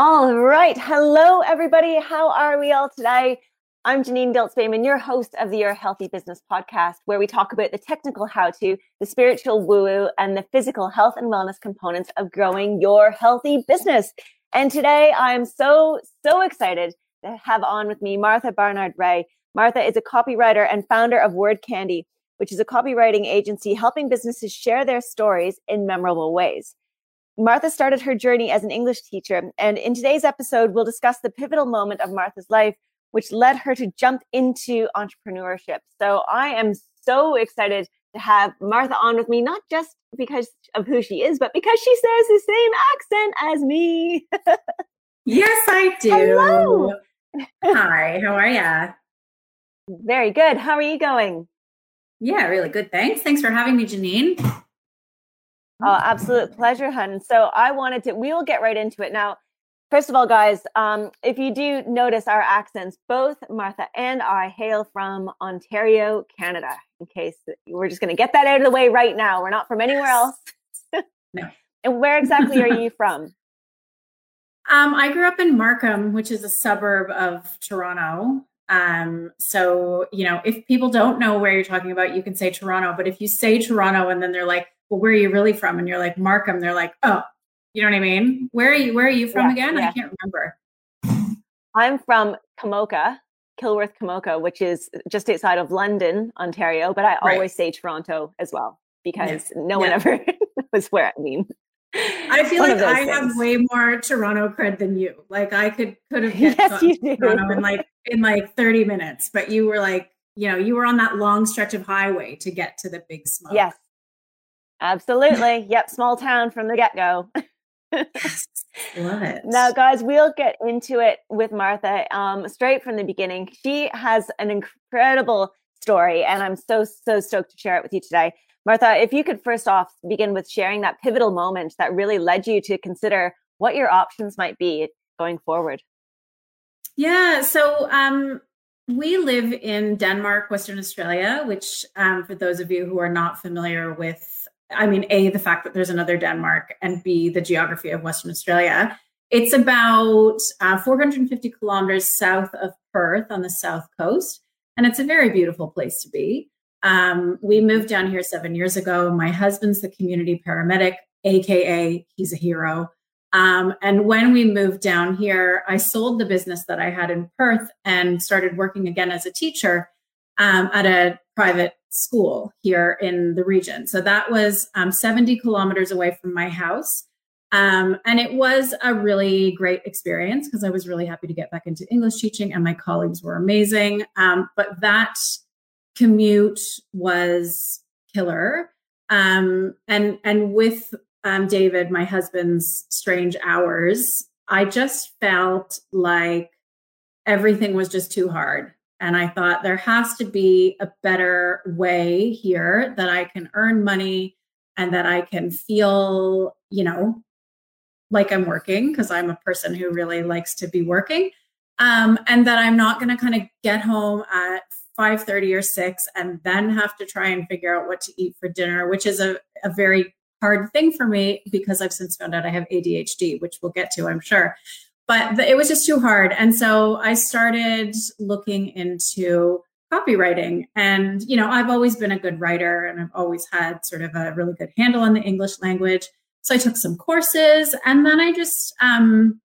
All right. Hello, everybody. How are we all today? I'm Janine Diltz your host of the Your Healthy Business podcast, where we talk about the technical how to, the spiritual woo woo, and the physical health and wellness components of growing your healthy business. And today I'm so, so excited to have on with me Martha Barnard Ray. Martha is a copywriter and founder of Word Candy, which is a copywriting agency helping businesses share their stories in memorable ways. Martha started her journey as an English teacher, and in today's episode, we'll discuss the pivotal moment of Martha's life, which led her to jump into entrepreneurship. So I am so excited to have Martha on with me, not just because of who she is, but because she says the same accent as me. yes, I do. Hello. Hi, how are you? Very good. How are you going? Yeah, really good. Thanks. Thanks for having me, Janine. Oh, absolute pleasure, hun. So I wanted to, we will get right into it. Now, first of all, guys, um, if you do notice our accents, both Martha and I hail from Ontario, Canada, in case we're just going to get that out of the way right now. We're not from anywhere else. no. And where exactly are you from? Um, I grew up in Markham, which is a suburb of Toronto. Um, so, you know, if people don't know where you're talking about, you can say Toronto. But if you say Toronto and then they're like, well, where are you really from? And you're like, Markham. They're like, oh, you know what I mean? Where are you? Where are you from yeah, again? Yeah. I can't remember. I'm from Komoka, Kilworth, Komoka, which is just outside of London, Ontario. But I right. always say Toronto as well because yeah. no one ever knows where I mean. I feel like I things. have way more Toronto cred than you. Like I could could have yes, to Toronto in like in like 30 minutes, but you were like, you know, you were on that long stretch of highway to get to the big smoke. Yes. Absolutely. yep. Small town from the get go. Love it. Now, guys, we'll get into it with Martha um, straight from the beginning. She has an incredible story, and I'm so, so stoked to share it with you today. Martha, if you could first off begin with sharing that pivotal moment that really led you to consider what your options might be going forward. Yeah. So, um, we live in Denmark, Western Australia, which, um, for those of you who are not familiar with I mean, A, the fact that there's another Denmark, and B, the geography of Western Australia. It's about uh, 450 kilometers south of Perth on the south coast, and it's a very beautiful place to be. Um, we moved down here seven years ago. My husband's the community paramedic, AKA, he's a hero. Um, and when we moved down here, I sold the business that I had in Perth and started working again as a teacher um, at a private school here in the region. So that was um, 70 kilometers away from my house. Um, and it was a really great experience because I was really happy to get back into English teaching and my colleagues were amazing. Um, but that commute was killer. Um, and, and with um, David, my husband's strange hours, I just felt like everything was just too hard. And I thought there has to be a better way here that I can earn money and that I can feel, you know, like I'm working because I'm a person who really likes to be working. Um, and that I'm not going to kind of get home at 5:30 or 6 and then have to try and figure out what to eat for dinner, which is a, a very hard thing for me because I've since found out I have ADHD, which we'll get to, I'm sure but it was just too hard. And so I started looking into copywriting. And, you know, I've always been a good writer and I've always had sort of a really good handle on the English language. So I took some courses and then I just um,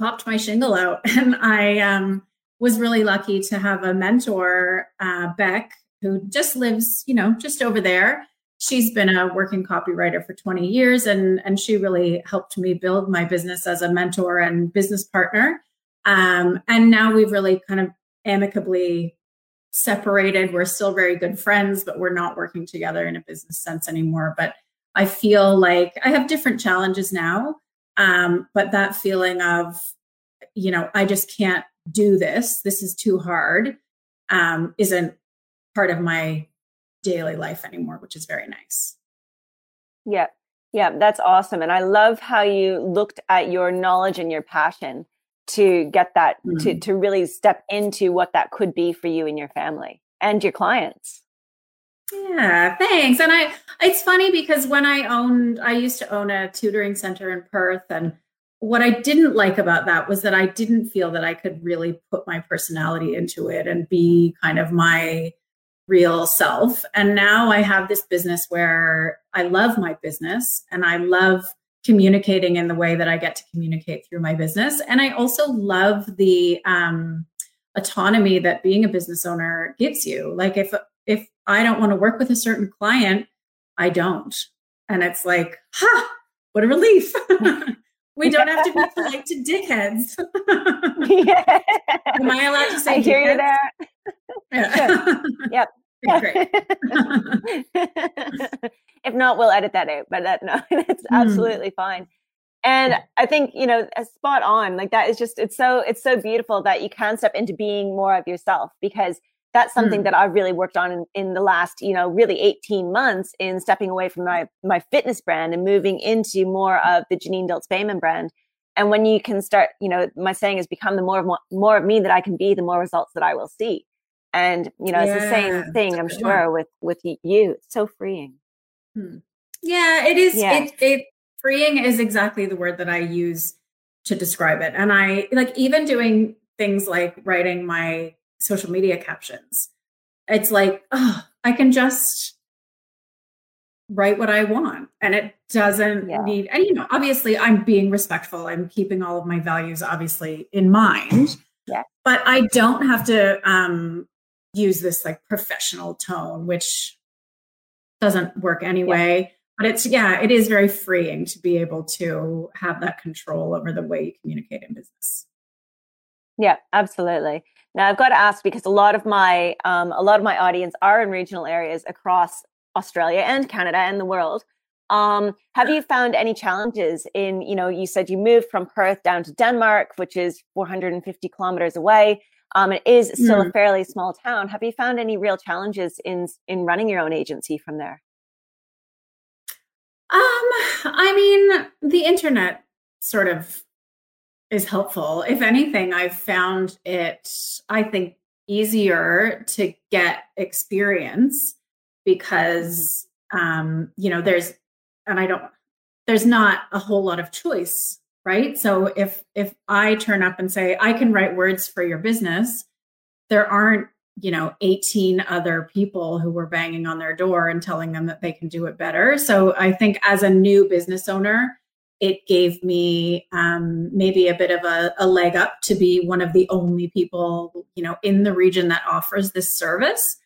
popped my shingle out. And I um, was really lucky to have a mentor, uh, Beck, who just lives, you know, just over there she's been a working copywriter for 20 years and and she really helped me build my business as a mentor and business partner. Um, and now we've really kind of amicably separated. We're still very good friends but we're not working together in a business sense anymore. But i feel like i have different challenges now um, but that feeling of you know i just can't do this this is too hard um, isn't part of my daily life anymore, which is very nice. Yeah. Yeah, that's awesome. And I love how you looked at your knowledge and your passion to get that mm-hmm. to to really step into what that could be for you and your family and your clients. Yeah, thanks. And I it's funny because when I owned I used to own a tutoring center in Perth and what I didn't like about that was that I didn't feel that I could really put my personality into it and be kind of my real self. And now I have this business where I love my business and I love communicating in the way that I get to communicate through my business. And I also love the um, autonomy that being a business owner gives you. Like if if I don't want to work with a certain client, I don't. And it's like, ha, what a relief. we don't have to be polite to dickheads. yeah. Am I allowed to say I hear you there. Yeah. Yep. Great. if not, we'll edit that out. But that no, it's Hmm. absolutely fine. And I think you know, spot on. Like that is just it's so it's so beautiful that you can step into being more of yourself because that's something Mm. that I've really worked on in, in the last you know really 18 months in stepping away from my my fitness brand and moving into more of the Janine Diltz Bayman brand. And when you can start, you know, my saying is become the more of mo- more of me that I can be, the more results that I will see. And you know, it's the same thing, I'm good one. sure, with with you. It's so freeing. Yeah, it is. Yeah. It, it freeing is exactly the word that I use to describe it. And I like even doing things like writing my social media captions. It's like, oh, I can just write what I want, and it doesn't Yeah. need. And you know, obviously, I'm being respectful. I'm keeping all of my values obviously in mind. Yeah. but I don't have to um, use this like professional tone, which doesn't work anyway. But it's yeah, it is very freeing to be able to have that control over the way you communicate in business. Yeah, absolutely. Now I've got to ask because a lot of my um, a lot of my audience are in regional areas across Australia and Canada and the world. Um, have you found any challenges in you know you said you moved from Perth down to Denmark, which is 450 kilometers away. Um, it is still a fairly small town. Have you found any real challenges in in running your own agency from there? Um, I mean, the internet sort of is helpful. If anything, I've found it, I think, easier to get experience because, um, you know, there's, and I don't, there's not a whole lot of choice, right? So if if I turn up and say I can write words for your business, there aren't you know 18 other people who were banging on their door and telling them that they can do it better so i think as a new business owner it gave me um, maybe a bit of a, a leg up to be one of the only people you know in the region that offers this service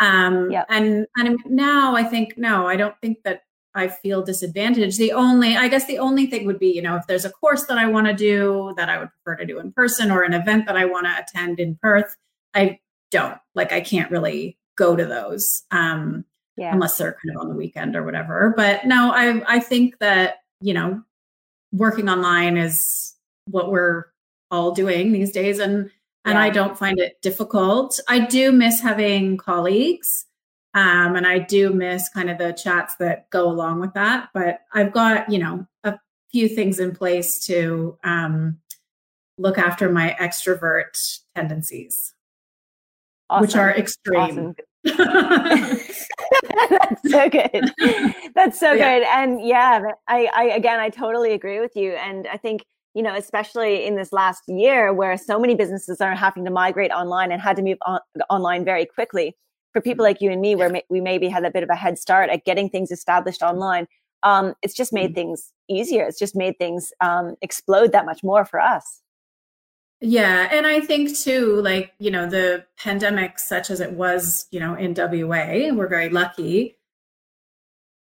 um, Yep. and and now i think no i don't think that i feel disadvantaged. The only i guess the only thing would be you know if there's a course that i want to do that i would prefer to do in person or an event that i want to attend in perth i don't. Like i can't really go to those um Yeah, unless they're kind of on the weekend or whatever. But no i i think that you know working online is what we're all doing these days and and i don't find it difficult. I do miss having colleagues um and i do miss kind of the chats that go along with that but i've got you know a few things in place to um look after my extrovert tendencies which are Awesome. extreme. That's so good. That's so Yeah. good. And yeah, I, I again, I totally agree with you. And I think you know, especially in this last year, where so many businesses are having to migrate online and had to move on, online very quickly. For people like you and me, where we maybe had a bit of a head start at getting things established online, um, it's just made things easier. It's just made things um, explode that much more for us. Yeah, and I think too, like, you know, the pandemic, such as it was, you know, in WA, we're very lucky,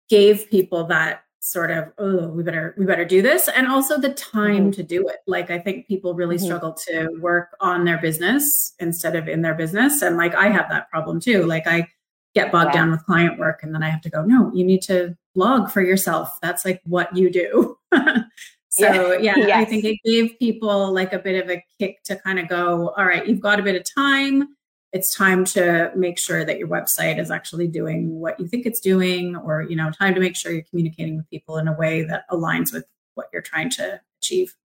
gave people that sort of, oh, we better, we better do this. And also the time to do it. Like, I think people really Mhm. struggle to work on their business instead of in their business. And like, I have that problem too. Like, I get bogged Yeah. down with client work and then I have to go, no, you need to blog for yourself. That's like what you do. So yeah, I Yes. think it gave people like a bit of a kick to kind of go, all right, you've got a bit of time. It's time to make sure that your website is actually doing what you think it's doing, or you know, time to make sure you're communicating with people in a way that aligns with what you're trying to achieve.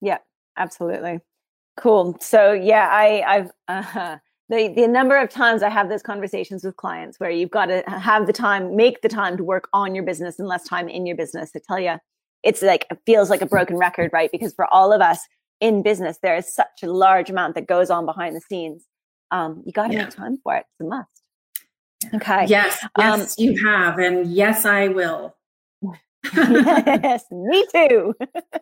Yeah, absolutely. Cool. So yeah, I, I've uh, the the number of times I have those conversations with clients where you've got to have the time, make the time to work on your business and less time in your business. I tell you, it's like it feels like a broken record, right? Because for all of us in business, there is such a large amount that goes on behind the scenes. Um, you got to yeah. make time for it. It's a must. Okay. Yes, um, yes, um, you have, and yes, I will. yes, me too.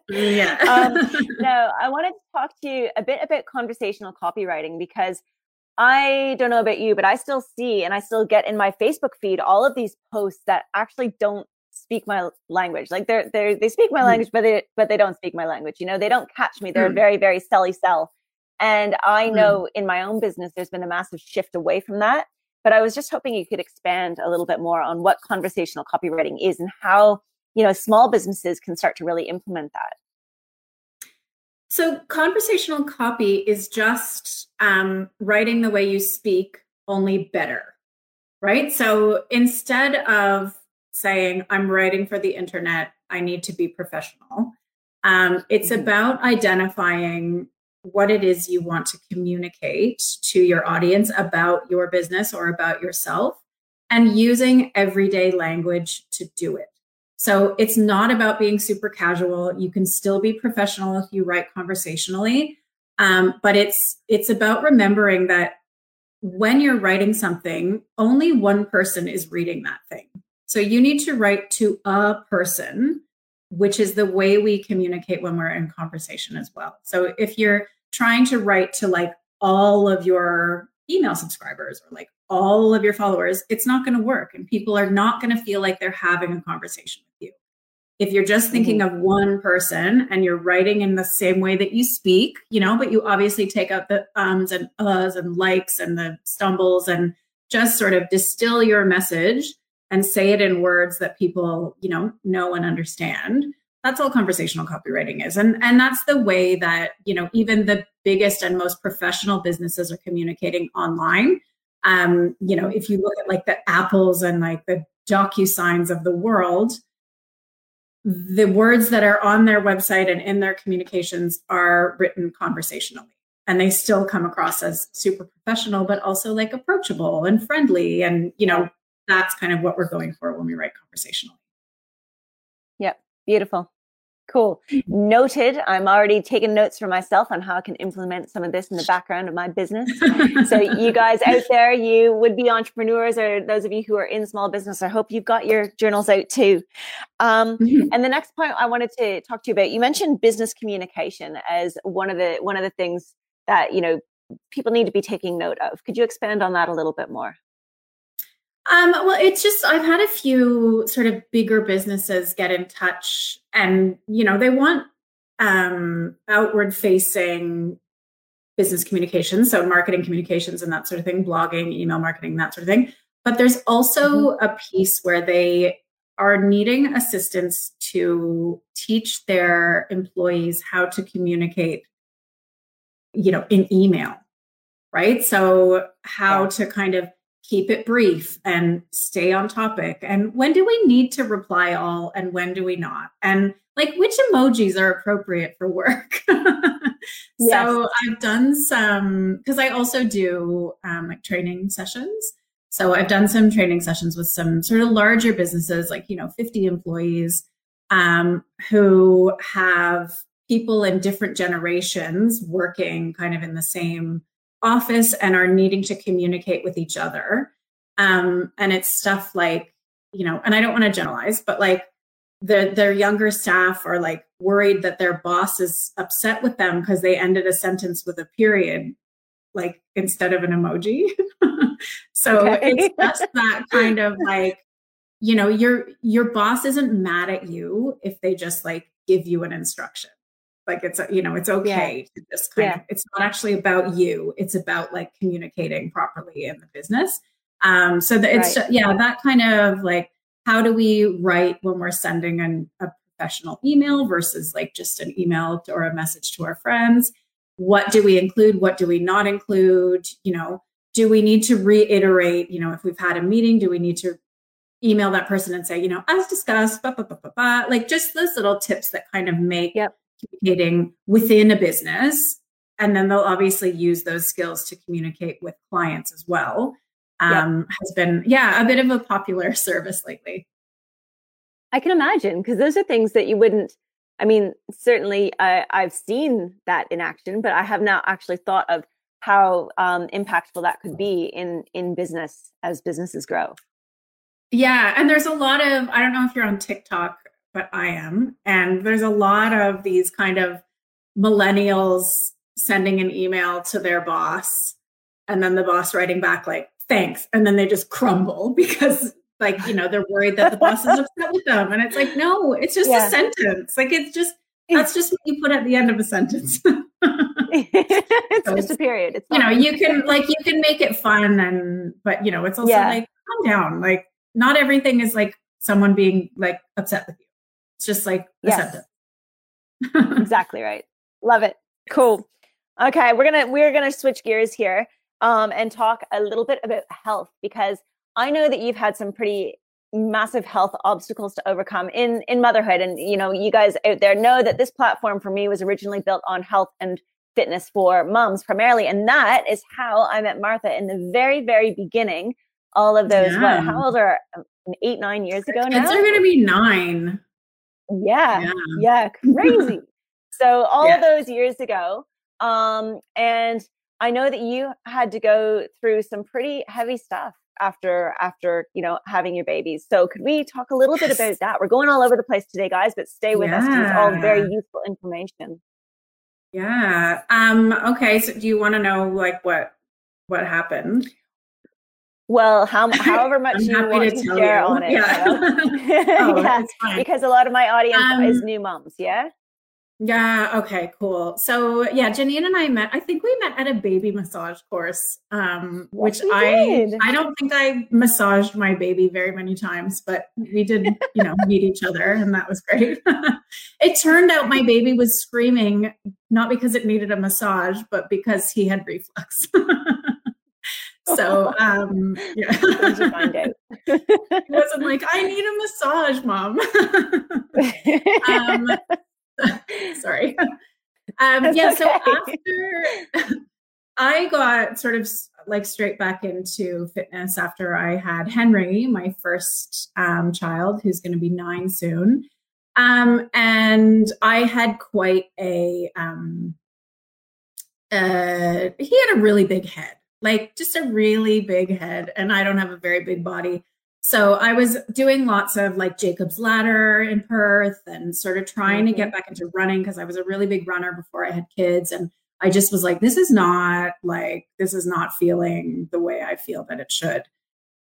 yeah. um, no, I wanted to talk to you a bit about conversational copywriting because I don't know about you, but I still see and I still get in my Facebook feed all of these posts that actually don't speak my language. Like they're they they speak my mm. language, but they but they don't speak my language. You know, they don't catch me. They're mm. very very selly sell. And I mm. know mm. in my own business, there's been a massive shift away from that. But I was just hoping you could expand a little bit more on what conversational copywriting is and how you know small businesses can start to really implement that. So, conversational copy is just um, writing the way you speak, only better, right? So, instead of saying, I'm writing for the internet, I need to be professional, um, it's mm-hmm. about identifying what it is you want to communicate to your audience about your business or about yourself and using everyday language to do it. So it's not about being super casual. You can still be professional if you write conversationally. Um, but it's it's about remembering that when you're writing something, only one person is reading that thing. So you need to write to a person, which is the way we communicate when we're in conversation as well. So if you're trying to write to like all of your email subscribers or like all of your followers, it's not going to work. And people are not going to feel like they're having a conversation with you. If you're just thinking mm-hmm. of one person and you're writing in the same way that you speak, you know, but you obviously take out the ums and uhs and likes and the stumbles and just sort of distill your message and say it in words that people, you know, know and understand. That's all conversational copywriting is. And and that's the way that you know even the biggest and most professional businesses are communicating online. Um you know if you look at like the apples and like the DocuSigns of the world the words that are on their website and in their communications are written conversationally. And they still come across as super professional but also like approachable and friendly and you know that's kind of what we're going for when we write conversationally yep Beautiful. Cool. Noted. I'm already taking notes for myself on how I can implement some of this in the background of my business. so, you guys out there, you would be entrepreneurs, or those of you who are in small business, I hope you've got your journals out too. Um, mm-hmm. And the next point I wanted to talk to you about, you mentioned business communication as one of the one of the things that you know people need to be taking note of. Could you expand on that a little bit more? Um, well, it's just I've had a few sort of bigger businesses get in touch, and you know they want um, outward facing business communications, so marketing communications and that sort of thing, blogging, email marketing, that sort of thing. But there's also mm-hmm. a piece where they are needing assistance to teach their employees how to communicate, you know, in email, right? So how yeah. to kind of keep it brief and stay on topic. And when do we need to reply all and when do we not? And like which emojis are appropriate for work? Yes. so i've done some because i also do um, like training sessions. So i've done some training sessions with some sort of larger businesses like you know 50 employees um, who have people in different generations working kind of in the same office and are needing to communicate with each other. Um, and it's stuff like, you know, and I don't want to generalize, but like the, their younger staff are like worried that their boss is upset with them because they ended a sentence with a period, like instead of an emoji. so okay. it's just that kind of like, you know, your your boss isn't mad at you if they just like give you an instruction like it's you know it's okay yeah. to just kind yeah. of it's not actually about you it's about like communicating properly in the business um so that it's right. yeah that kind of like how do we write when we're sending an, a professional email versus like just an email to, or a message to our friends what do we include what do we not include you know do we need to reiterate you know if we've had a meeting do we need to email that person and say you know as discussed blah, blah, blah, blah, blah. like just those little tips that kind of make yep communicating within a business. And then they'll obviously use those skills to communicate with clients as well. Um, Has been, yeah, a bit of a popular service lately. I can imagine because those are things that you wouldn't. I mean, certainly I, I've seen that in action, but I have not actually thought of how um, impactful that could be in in business as businesses grow. Yeah, and there's a lot of I don't know if you're on TikTok, but I am, and there's a lot of these kind of millennials sending an email to their boss and then the boss writing back like thanks. And then they just crumble because like you know they're worried that the boss is upset with them. And it's like no it's just yeah. a sentence. Like it's just that's just what you put at the end of a sentence. It's so just a period. It's you know you can like you can make it fun and but you know it's also yeah. like calm down. Like not everything is like someone being like upset with you it's just like yes. exactly right. Love it. Cool. Okay we're gonna we're gonna switch gears here um, and talk a little bit about health because I know that you've had some pretty massive health obstacles to overcome in in motherhood and you know you guys out there know that this platform for me was originally built on health and fitness for moms primarily and that is how i met martha in the very very beginning all of those yeah. what how old are um, eight nine years ago now kids are going to be nine yeah yeah, yeah crazy so all yeah. of those years ago um and I know that you had to go through some pretty heavy stuff after after you know having your babies. So could we talk a little yes. bit about that? We're going all over the place today, guys, but stay with yeah. us. It's all very useful information. Yeah. Um. Okay. So do you want to know like what what happened? Well, how, however much you want to, share you. on it. Yeah. oh, yeah. Because a lot of my audience um, is new moms. Yeah. Yeah. Okay. Cool. So yeah, Janine and I met. I think we met at a baby massage course, um, which I I don't think I massaged my baby very many times, but we did, you know, meet each other, and that was great. it turned out my baby was screaming not because it needed a massage, but because he had reflux. So um yeah it wasn't like i need a massage mom um Sorry. Um, yeah. Okay. So after I got sort of like straight back into fitness after I had Henry, my first um, child, who's going to be nine soon. Um, and I had quite a, um, uh, he had a really big head, like just a really big head. And I don't have a very big body. So I was doing lots of like Jacob's Ladder in Perth and sort of trying to get mm-hmm. back into running because I was a really big runner before I had kids. And I just was like, this is not like, this is not feeling the way I feel that it should.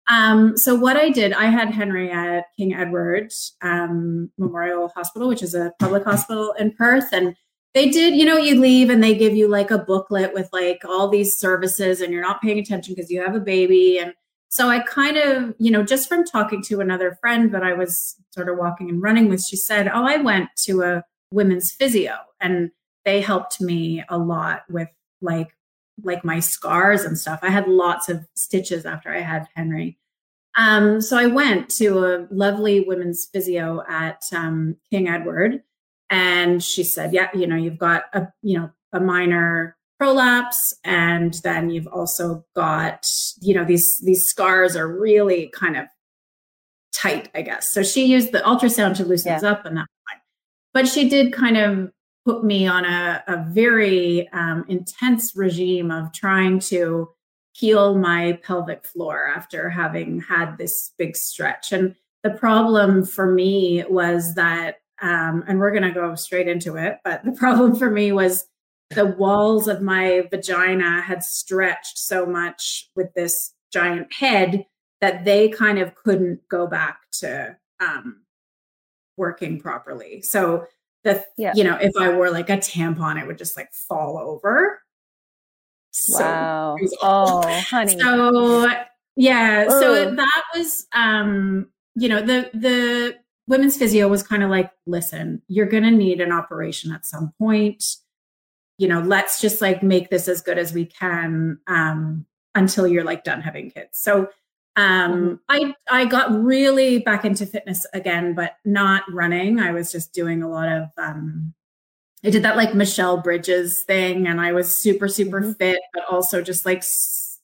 Um, so what I did, I had Henry at King Edward um, Memorial Hospital, which is a public hospital in Perth. And they did, you know, you leave and they give you like a booklet with like all these services and you're not paying attention because you have a baby. And so I kind of, you know, just from talking to another friend that I was sort of walking and running with, she said, Oh, I went to a women's physio and they helped me a lot with like like my scars and stuff. I had lots of stitches after I had Henry. Um, so I went to a lovely women's physio at um, King Edward, and she said, "Yeah, you know, you've got a you know a minor prolapse and then you've also got you know these these scars are really kind of tight i guess. So she used the ultrasound to loosen yeah. up and that's fine but she did kind of put me on a, a very um, intense regime of trying to heal my pelvic floor after having had this big stretch. And the problem for me was that um, and we're going to go straight into it but the problem for me was the walls of my vagina had stretched so much with this giant head that they kind of couldn't go back to um, working properly. So the yeah. you know if I wore like a tampon, it would just like fall over. So wow! Oh, honey. So yeah, so that was um, you know the the women's physio was kind of like, listen, you're going to need an operation at some point you know, let's just like make this as good as we can um, until you're like done having kids. So um, mm-hmm. I I got really back into fitness again, but not running. I was just doing a lot of um, I did that like Michelle Bridges thing, and I was super super mm-hmm. fit, but also just like s-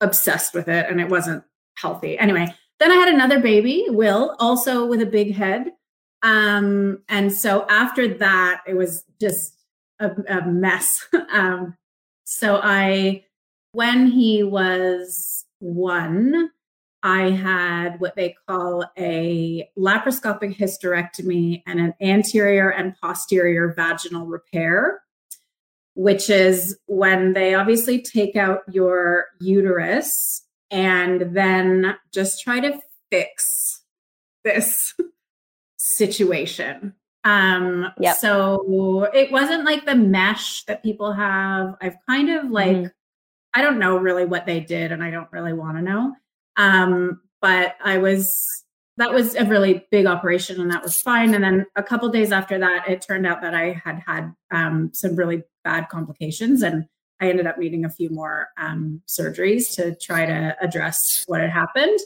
obsessed with it, and it wasn't healthy. Anyway, then I had another baby, Will, also with a big head. Um, and so after that, it was just a, a mess. um, so I, when he was one, I had what they call a laparoscopic hysterectomy and an anterior and posterior vaginal repair, which is when they obviously take out your uterus and then just try to fix this situation. Um, yep. so it wasn't like the mesh that people have. I've kind of like, mm-hmm. I don't know really what they did and I don't really want to know. Um, but I was, that was a really big operation and that was fine. And then a couple days after that, it turned out that I had had um, some really bad complications and I ended up needing a few more um, surgeries to try to address what had happened.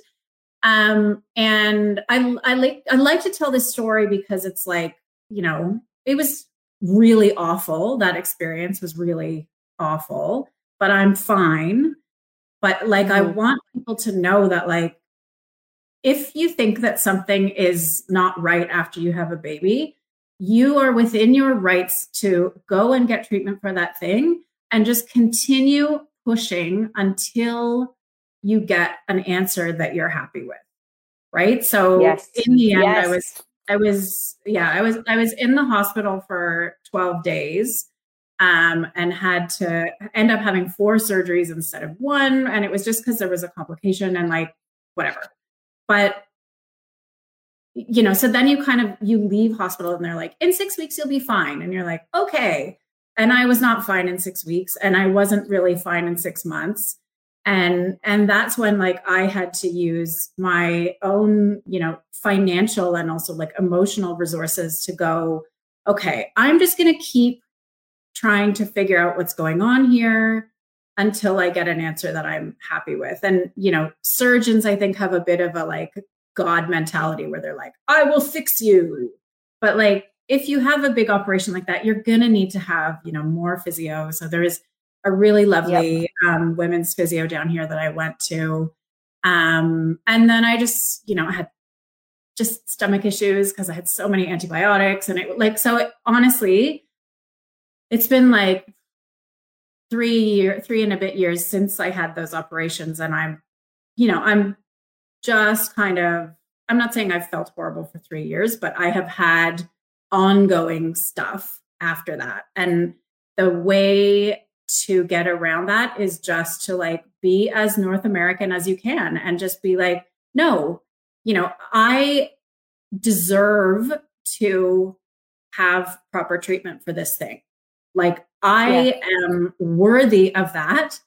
Um, and I, I like I like to tell this story because it's like you know it was really awful. That experience was really awful, but I'm fine. But like mm-hmm. I want people to know that like if you think that something is not right after you have a baby, you are within your rights to go and get treatment for that thing and just continue pushing until you get an answer that you're happy with. Right. So yes. in the end, yes. I was, I was, yeah, I was, I was in the hospital for 12 days um, and had to end up having four surgeries instead of one. And it was just because there was a complication and like whatever. But you know, so then you kind of you leave hospital and they're like, in six weeks you'll be fine. And you're like, okay. And I was not fine in six weeks, and I wasn't really fine in six months. And and that's when like i had to use my own you know financial and also like emotional resources to go okay i'm just going to keep trying to figure out what's going on here until i get an answer that i'm happy with. And you know surgeons i think have a bit of a like god mentality where they're like i will fix you. But like if you have a big operation like that you're going to need to have you know more physio so there is a really lovely yep. um, women's physio down here that I went to. Um, and then I just, you know, I had just stomach issues because I had so many antibiotics. And it like, so it, honestly, it's been like three year, three and a bit years since I had those operations. And I'm, you know, I'm just kind of, I'm not saying I've felt horrible for three years, but I have had ongoing stuff after that. And the way to get around that is just to like be as North American as you can and just be like, no, you know, I deserve to have proper treatment for this thing. Like, I yeah. am worthy of that.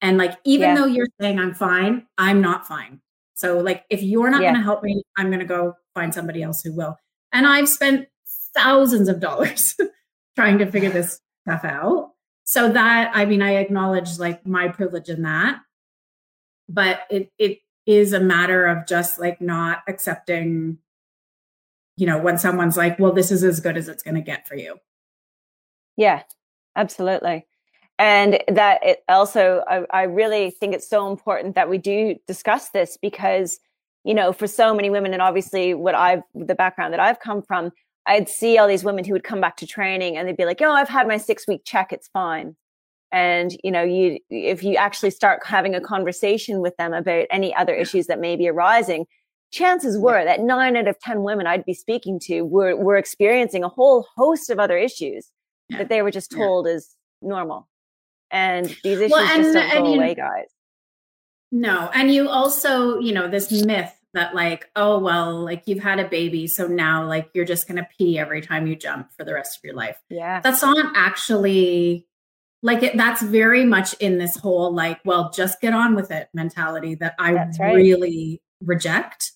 And like, even yeah. though you're saying I'm fine, I'm not fine. So, like, if you're not yeah. going to help me, I'm going to go find somebody else who will. And I've spent thousands of dollars trying to figure this stuff out. So that i mean i acknowledge like my privilege in that. But it it is a matter of just like not accepting you know when someone's like well this is as good as it's going to get for you. Yeah absolutely. And that it also I, I really think it's so important that we do discuss this because you know for so many women and obviously what i've the background that i've come from I'd see all these women who would come back to training and they'd be like, "Oh, I've had my six week check; it's fine." And you know, you if you actually start having a conversation with them about any other issues that may be arising, chances were that nine out of ten women I'd be speaking to were were experiencing a whole host of other issues that they were just told yeah. is normal. And these issues well, and, just don't go away, guys. No, and you also, you know, this myth that like oh well like you've had a baby so now like you're just going to pee every time you jump for the rest of your life. Yeah. That's not actually like it, that's very much in this whole like well just get on with it mentality that i right. really reject.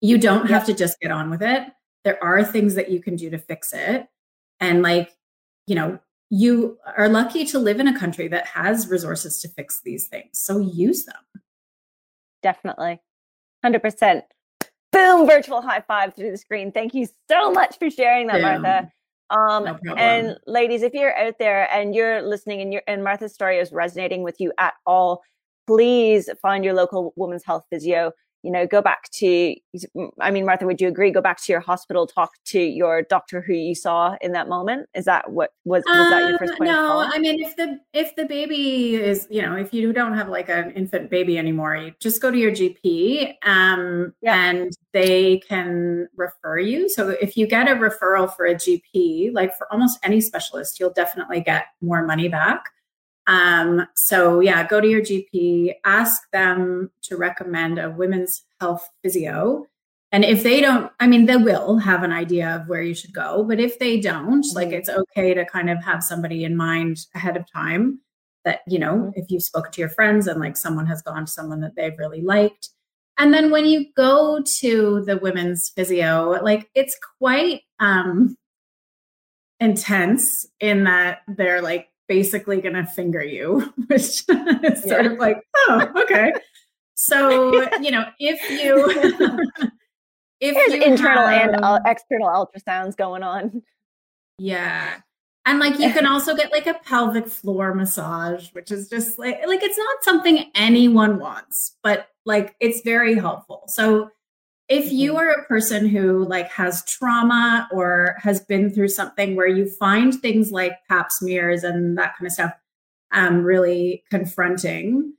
You don't have to just get on with it. There are things that you can do to fix it. And like you know you are lucky to live in a country that has resources to fix these things so use them. Definitely 100%. Boom, virtual high five through the screen. Thank you so much for sharing that, Boom. Martha. Um, no and ladies, if you're out there and you're listening and, you and Martha's story is resonating with you at all, please find your local women's health physio. You know go back to i mean martha would you agree go back to your hospital talk to your doctor who you saw in that moment is that what was was that your first Um, point no. I mean if the if the baby is, you know, if you don't have like an infant baby anymore, you just go to your GP um Yeah. and they can refer you. So if you get a referral for a GP, like for almost any specialist, you'll definitely get more money back. Um so yeah, go to your GP, ask them to recommend a women's health physio. And if they don't, I mean, they will have an idea of where you should go. But if they don't, like Mhm. it's okay to kind of have somebody in mind ahead of time that, you know, Mhm. if you've spoken to your friends and like someone has gone to someone that they've really liked. And then when you go to the women's physio, like it's quite um intense in that they're like basically gonna finger you, which is sort Yeah. of like, oh, okay. So, you know, if you if There's you internal and uh, external ultrasounds going on yeah. And like you can also get like a pelvic floor massage, which is just like like it's not something anyone wants, but like it's very helpful. So if you Mhm. are a person who like has trauma or has been through something where you find things like pap smears and that kind of stuff um really confronting,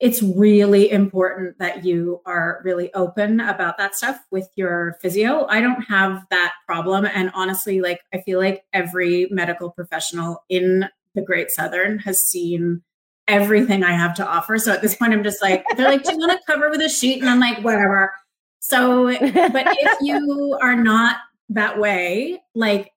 it's really important that you are really open about that stuff with your physio. I don't have that problem. And honestly, like, I feel like every medical professional in the Great Southern has seen everything I have to offer. So at this point, I'm just like, they're like, do you want to cover with a sheet? And I'm like, whatever. So, but if you are not that way, like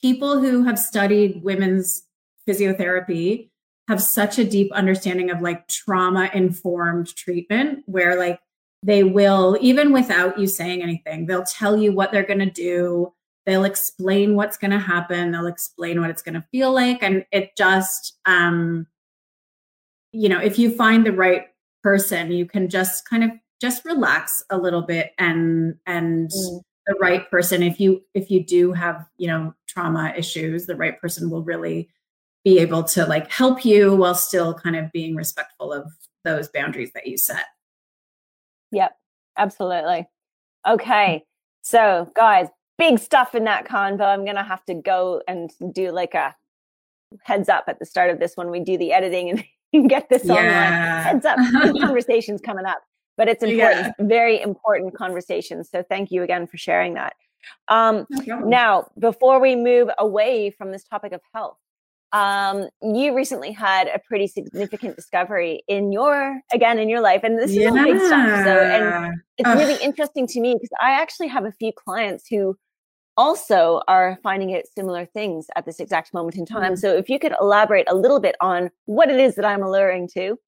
people who have studied women's physiotherapy have such a deep understanding of like trauma informed treatment where like they will even without you saying anything they'll tell you what they're going to do they'll explain what's going to happen they'll explain what it's going to feel like and it just um you know if you find the right person you can just kind of just relax a little bit and and Mm. the right person if you if you do have you know trauma issues the right person will really be able to like help you while still kind of being respectful of those boundaries that you set Yep, absolutely. Okay, so guys, big stuff in that convo. I'm gonna have to go and do like a heads up at the start of this when we do the editing and get this online. Heads up, conversations coming up, but it's important, very important conversations. So thank you again for sharing that. Um, No now, before we move away from this topic of health, um, you recently had a pretty significant discovery in your, again, in your life, and this is all big stuff. So, and it's Ugh. really interesting to me because I actually have a few clients who also are finding it similar things at this exact moment in time. Mm. So, if you could elaborate a little bit on what it is that I'm alluring to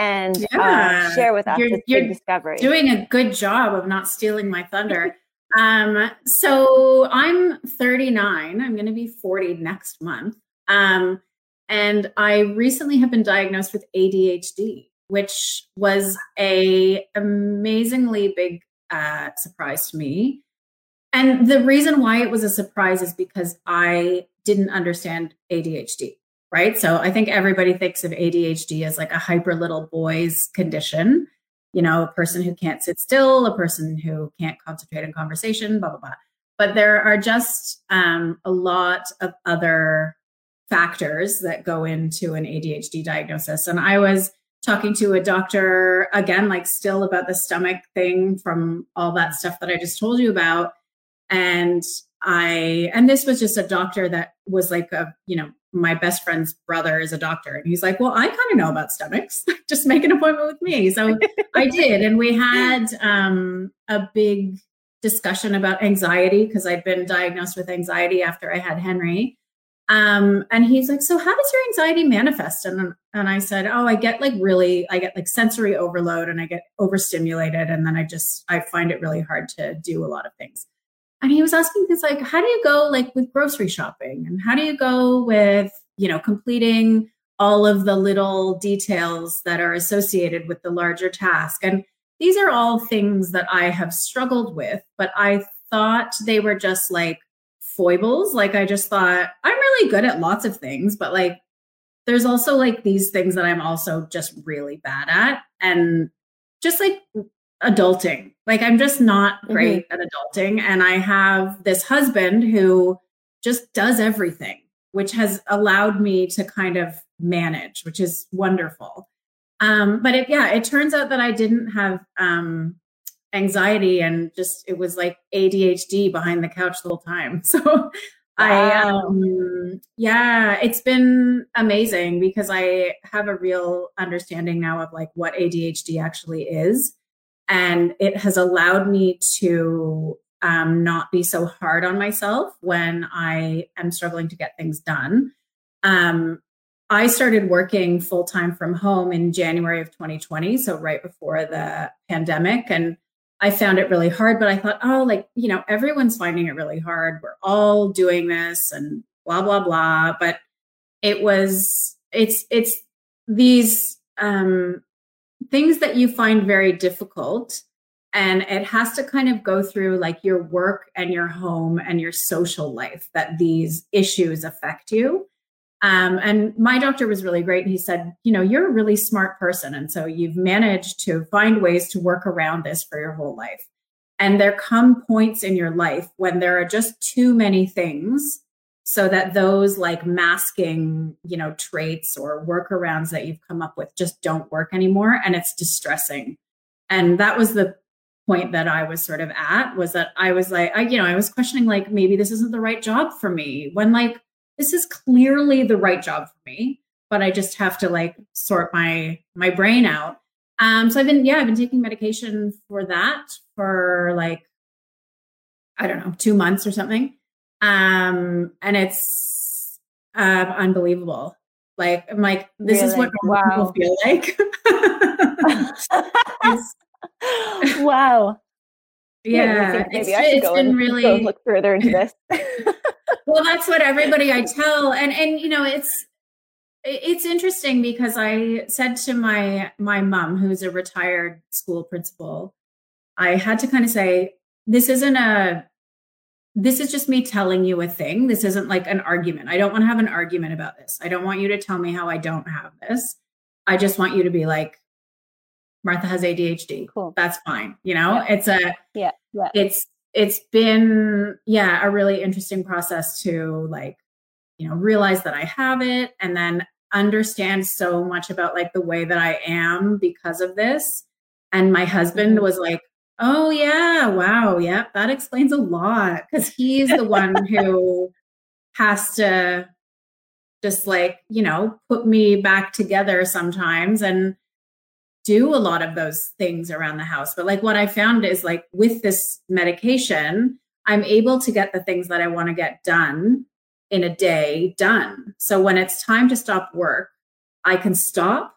and uh, share with us You're- you're discovery. doing a good job of not stealing my thunder. um, so I'm 39. I'm going to be 40 next month. Um, and I recently have been diagnosed with ADHD, which was a amazingly big uh, surprise to me. And the reason why it was a surprise is because I didn't understand ADHD, right? So I think everybody thinks of ADHD as like a hyper little boy's condition you know, a person who can't sit still, a person who can't concentrate in conversation, blah, blah, blah. But there are just um, a lot of other factors that go into an ADHD diagnosis. And I was talking to a doctor again, like still about the stomach thing from all that stuff that I just told you about. And I, and this was just a doctor that was like a, you know, my best friend's brother is a doctor. And he's like, well, I kind of know about stomachs. just make an appointment with me. So I did. And we had um, a big discussion about anxiety because I'd been diagnosed with anxiety after I had Henry. Um, and he's like, so how does your anxiety manifest? And and I said, oh, I get like really, I get like sensory overload and I get overstimulated, and then I just I find it really hard to do a lot of things. And he was asking things like, how do you go like with grocery shopping, and how do you go with you know completing all of the little details that are associated with the larger task. And these are all things that I have struggled with, but I thought they were just like foibles. Like I just thought I'm really good at lots of things, but like there's also like these things that I'm also just really bad at. And just like adulting. Like I'm just not mm-hmm. great mm-hmm. at adulting. And I have this husband who just does everything, which has allowed me to kind of manage, which is wonderful. Um, but it, yeah, it turns out that I didn't have um, anxiety and just it was like ADHD behind the couch the whole time. So I um yeah, it's been amazing because I have a real understanding now of like what ADHD actually is and it has allowed me to um, not be so hard on myself when I am struggling to get things done. Um, I started working full time from home in January of 2020, so right before the pandemic. And I found it really hard, but I thought, oh, like, you know, everyone's finding it really hard. We're all doing this and blah, blah, blah. But it was, it's, it's these um, things that you find very difficult. And it has to kind of go through like your work and your home and your social life that these issues affect you. Um, and my doctor was really great. and He said, you know, you're a really smart person. And so you've managed to find ways to work around this for your whole life. And there come points in your life when there are just too many things so that those like masking, you know, traits or workarounds that you've come up with just don't work anymore. And it's distressing. And that was the point that I was sort of at was that I was like, I, you know, I was questioning like, maybe this isn't the right job for me when like, this is clearly the right job for me, but I just have to like sort my my brain out. Um, so I've been yeah, I've been taking medication for that for like I don't know, two months or something. Um, and it's uh, unbelievable. Like I'm like, this really? is what wow. people feel like. wow. Yeah, maybe it's, I should go and really look further into this well, that's what everybody I tell, and and you know, it's it's interesting because I said to my my mom, who's a retired school principal, I had to kind of say, this isn't a this is just me telling you a thing. This isn't like an argument. I don't want to have an argument about this. I don't want you to tell me how I don't have this. I just want you to be like, Martha has ADHD. Cool. That's fine. You know, yeah. it's a yeah, yeah. It's it's been yeah a really interesting process to like you know realize that i have it and then understand so much about like the way that i am because of this and my husband mm-hmm. was like oh yeah wow yeah that explains a lot because he's the one who has to just like you know put me back together sometimes and do a lot of those things around the house. But like what I found is like with this medication, I'm able to get the things that I want to get done in a day done. So when it's time to stop work, I can stop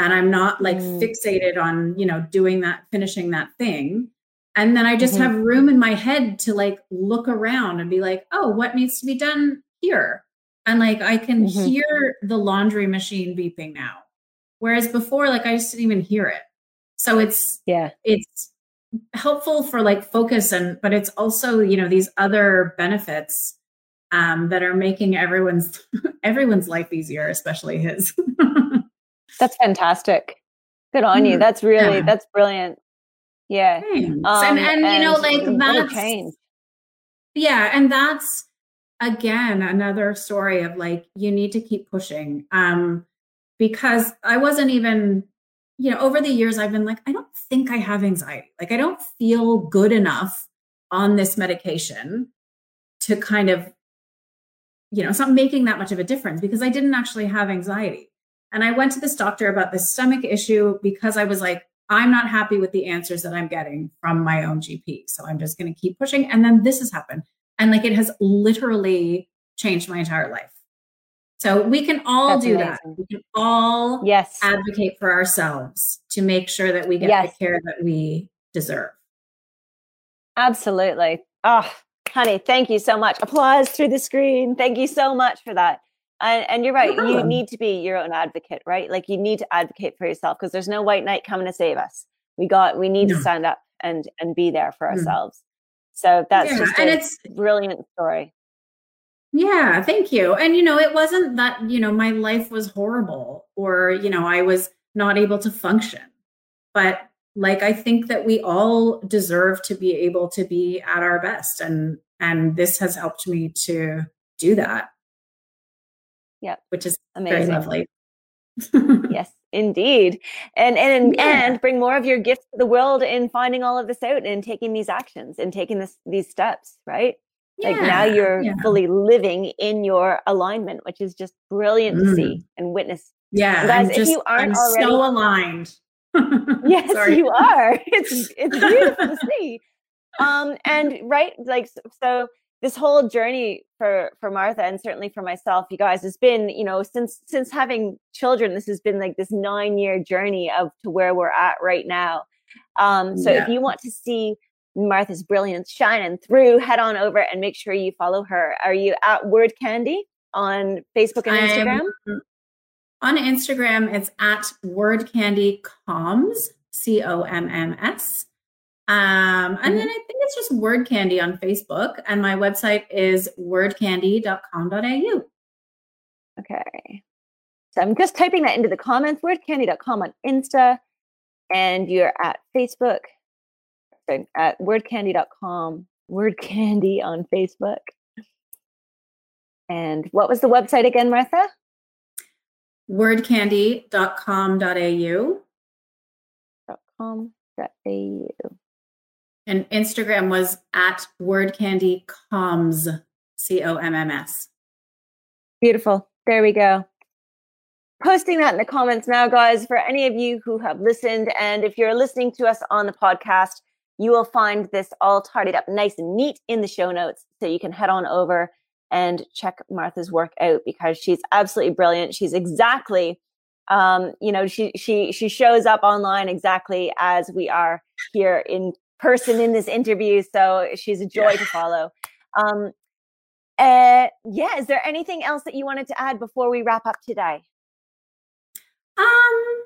and I'm not like mm. fixated on, you know, doing that, finishing that thing. And then I just mm-hmm. have room in my head to like look around and be like, oh, what needs to be done here? And like I can mm-hmm. hear the laundry machine beeping now Whereas before, like I just didn't even hear it. So it's yeah, it's helpful for like focus and but it's also, you know, these other benefits um that are making everyone's everyone's life easier, especially his. that's fantastic. Good on you. Mm-hmm. That's really yeah. that's brilliant. Yeah. Um, and, and, and, you know, like that's change. Yeah, and that's again another story of like you need to keep pushing. Um because I wasn't even, you know, over the years, I've been like, I don't think I have anxiety. Like, I don't feel good enough on this medication to kind of, you know, it's not making that much of a difference because I didn't actually have anxiety. And I went to this doctor about this stomach issue because I was like, I'm not happy with the answers that I'm getting from my own GP. So I'm just going to keep pushing. And then this has happened. And like it has literally changed my entire life. So we can all That's do amazing. that. We can all yes. advocate for ourselves to make sure that we get yes. the care that we deserve. Absolutely. Oh, honey, thank you so much. Applause through the screen. Thank you so much for that. And, and you're right. You need to be your own advocate, right? Like you need to advocate for yourself because there's no white knight coming to save us. We got. We need no. to stand up and and be there for mm. ourselves. So that's yeah, just a and it's, brilliant story. Yeah, thank you. And you know, it wasn't that, you know, my life was horrible or, you know, I was not able to function. But like I think that we all deserve to be able to be at our best and and this has helped me to do that. Yeah. Which is Amazing. very lovely. yes, indeed. And and yeah. and bring more of your gifts to the world in finding all of this out and taking these actions and taking this these steps, right? Yeah. Like now you're yeah. fully living in your alignment, which is just brilliant mm. to see and witness. Yeah, guys, I'm if just, you aren't I'm already so aligned. yes, you are. It's it's beautiful to see. Um, and right, like so this whole journey for for Martha and certainly for myself, you guys, has been, you know, since since having children, this has been like this nine year journey of to where we're at right now. Um, so yeah. if you want to see Martha's brilliance shining through, head on over and make sure you follow her. Are you at Word Candy on Facebook and Instagram? on Instagram, it's at Word Candy Comms, C O M M S. Um, and then mm-hmm. I think it's just Word Candy on Facebook, and my website is wordcandy.com.au. Okay. So I'm just typing that into the comments, wordcandy.com on Insta, and you're at Facebook, sorry, at wordcandy.com, wordcandy on Facebook. And what was the website again, Martha? Wordcandy.com.au. .com.au. And Instagram was at Word Candy Comms, C O M M S. Beautiful. There we go. Posting that in the comments now, guys, for any of you who have listened. And if you're listening to us on the podcast, you will find this all tidied up nice and neat in the show notes. So you can head on over and check Martha's work out because she's absolutely brilliant. She's exactly um, you know, she she she shows up online exactly as we are here in person in this interview. So she's a joy yeah. to follow. Um, uh, yeah, is there anything else that you wanted to add before we wrap up today? Um,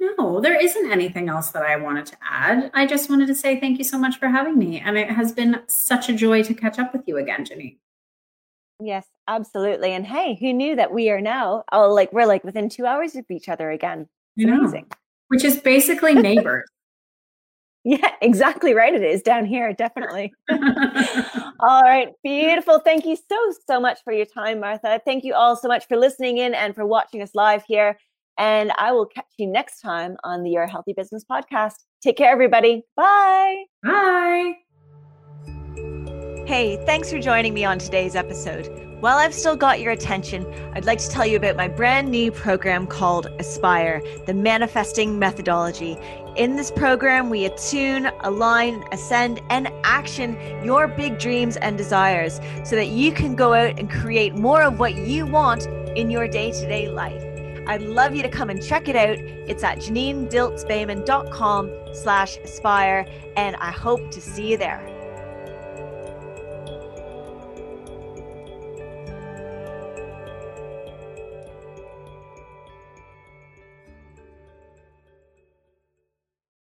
no, there isn't anything else that I wanted to add. I just wanted to say thank you so much for having me. And it has been such a joy to catch up with you again, Jenny. Yes, absolutely. And hey, who knew that we are now oh like we're like within two hours of each other again. It's amazing. Which is basically neighbors. Yeah, exactly right. It is down here, definitely. all right, beautiful. Thank you so, so much for your time, Martha. Thank you all so much for listening in and for watching us live here. And I will catch you next time on the Your Healthy Business podcast. Take care, everybody. Bye. Bye. Hey, thanks for joining me on today's episode. While I've still got your attention, I'd like to tell you about my brand new program called Aspire, the Manifesting Methodology. In this program, we attune, align, ascend, and action your big dreams and desires so that you can go out and create more of what you want in your day to day life. I'd love you to come and check it out. It's at janine slash aspire, and I hope to see you there.